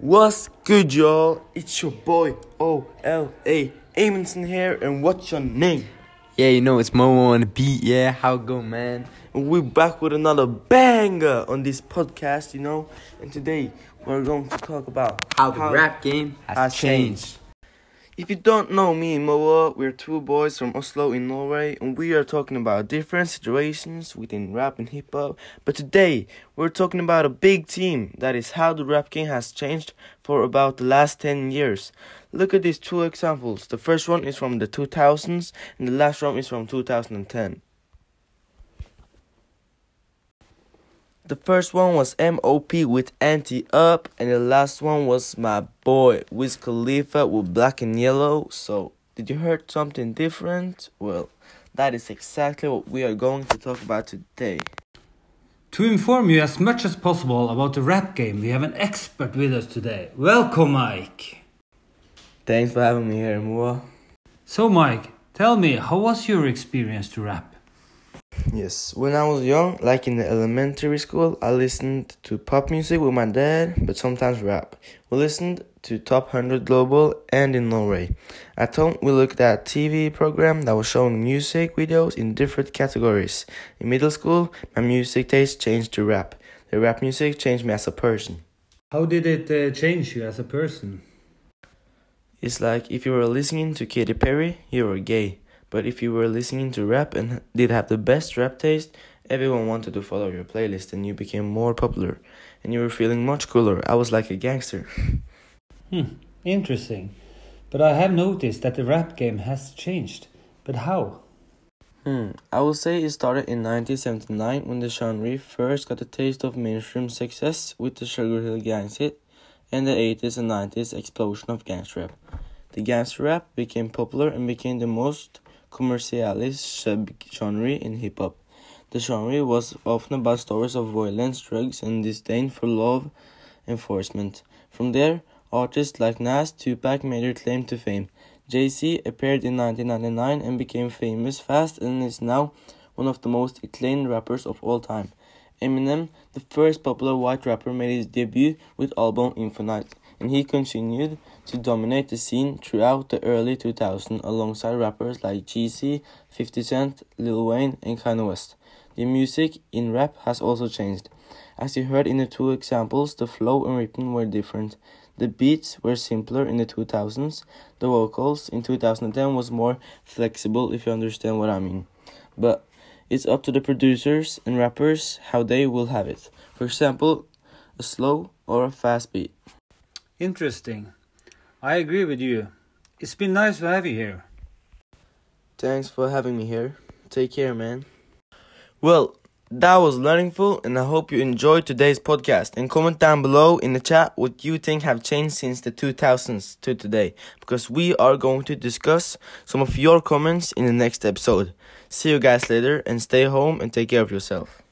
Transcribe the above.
What's good, y'all? It's your boy O.L.A. Amundsen here, and what's your name? Yeah, you know it's Momo on the beat. Yeah, how it go, man? And we're back with another banger on this podcast, you know. And today we're going to talk about How the rap game has, has changed. changed. If you don't know me and Moa, we're two boys from Oslo in Norway, and we are talking about different situations within rap and hip hop. But today, we're talking about a big team that is how the rap game has changed for about the last 10 years. Look at these two examples. The first one is from the 2000s, and the last one is from 2010. The first one was MOP with Ante Up, and the last one was my boy Wiz Khalifa with Black and Yellow. So, did you heard something different? Well, that is exactly what we are going to talk about today. To inform you as much as possible about the rap game, we have an expert with us today. Welcome, Mike. Thanks for having me here, Mua. So, Mike, tell me, how was your experience to rap? Yes, when I was young, like in the elementary school, I listened to pop music with my dad, but sometimes rap. We listened to Top 100 Global and in Norway. At home, we looked at TV program that was showing music videos in different categories. In middle school, my music taste changed to rap. The rap music changed me as a person. How did it uh, change you as a person? It's like if you were listening to Katy Perry, you were gay. But if you were listening to rap and did have the best rap taste, everyone wanted to follow your playlist and you became more popular. And you were feeling much cooler. I was like a gangster. Hmm, interesting. But I have noticed that the rap game has changed. But how? Hmm, I would say it started in 1979 when the genre first got a taste of mainstream success with the Sugar Hill Gangs hit and the 80s and 90s explosion of gangster rap. The gangster rap became popular and became the most commercialized subgenre in hip hop. The genre was often about stories of violence, drugs, and disdain for law enforcement. From there, artists like Nas, Tupac made their claim to fame. Jay-Z appeared in 1999 and became famous fast and is now one of the most acclaimed rappers of all time. Eminem, the first popular white rapper, made his debut with album Infinite, and he continued to dominate the scene throughout the early 2000s alongside rappers like Jeezy, 50 Cent, Lil Wayne, and Kanye West. The music in rap has also changed. As you heard in the two examples, the flow and rhythm were different. The beats were simpler in the 2000s. The vocals in 2010 was more flexible if you understand what I mean. But it's up to the producers and rappers how they will have it. For example, a slow or a fast beat. Interesting. I agree with you. It's been nice to have you here. Thanks for having me here. Take care, man. Well, that was learningful, and I hope you enjoyed today's podcast. And comment down below in the chat what you think have changed since the 2000s to today, because we are going to discuss some of your comments in the next episode. See you guys later, and stay home and take care of yourself.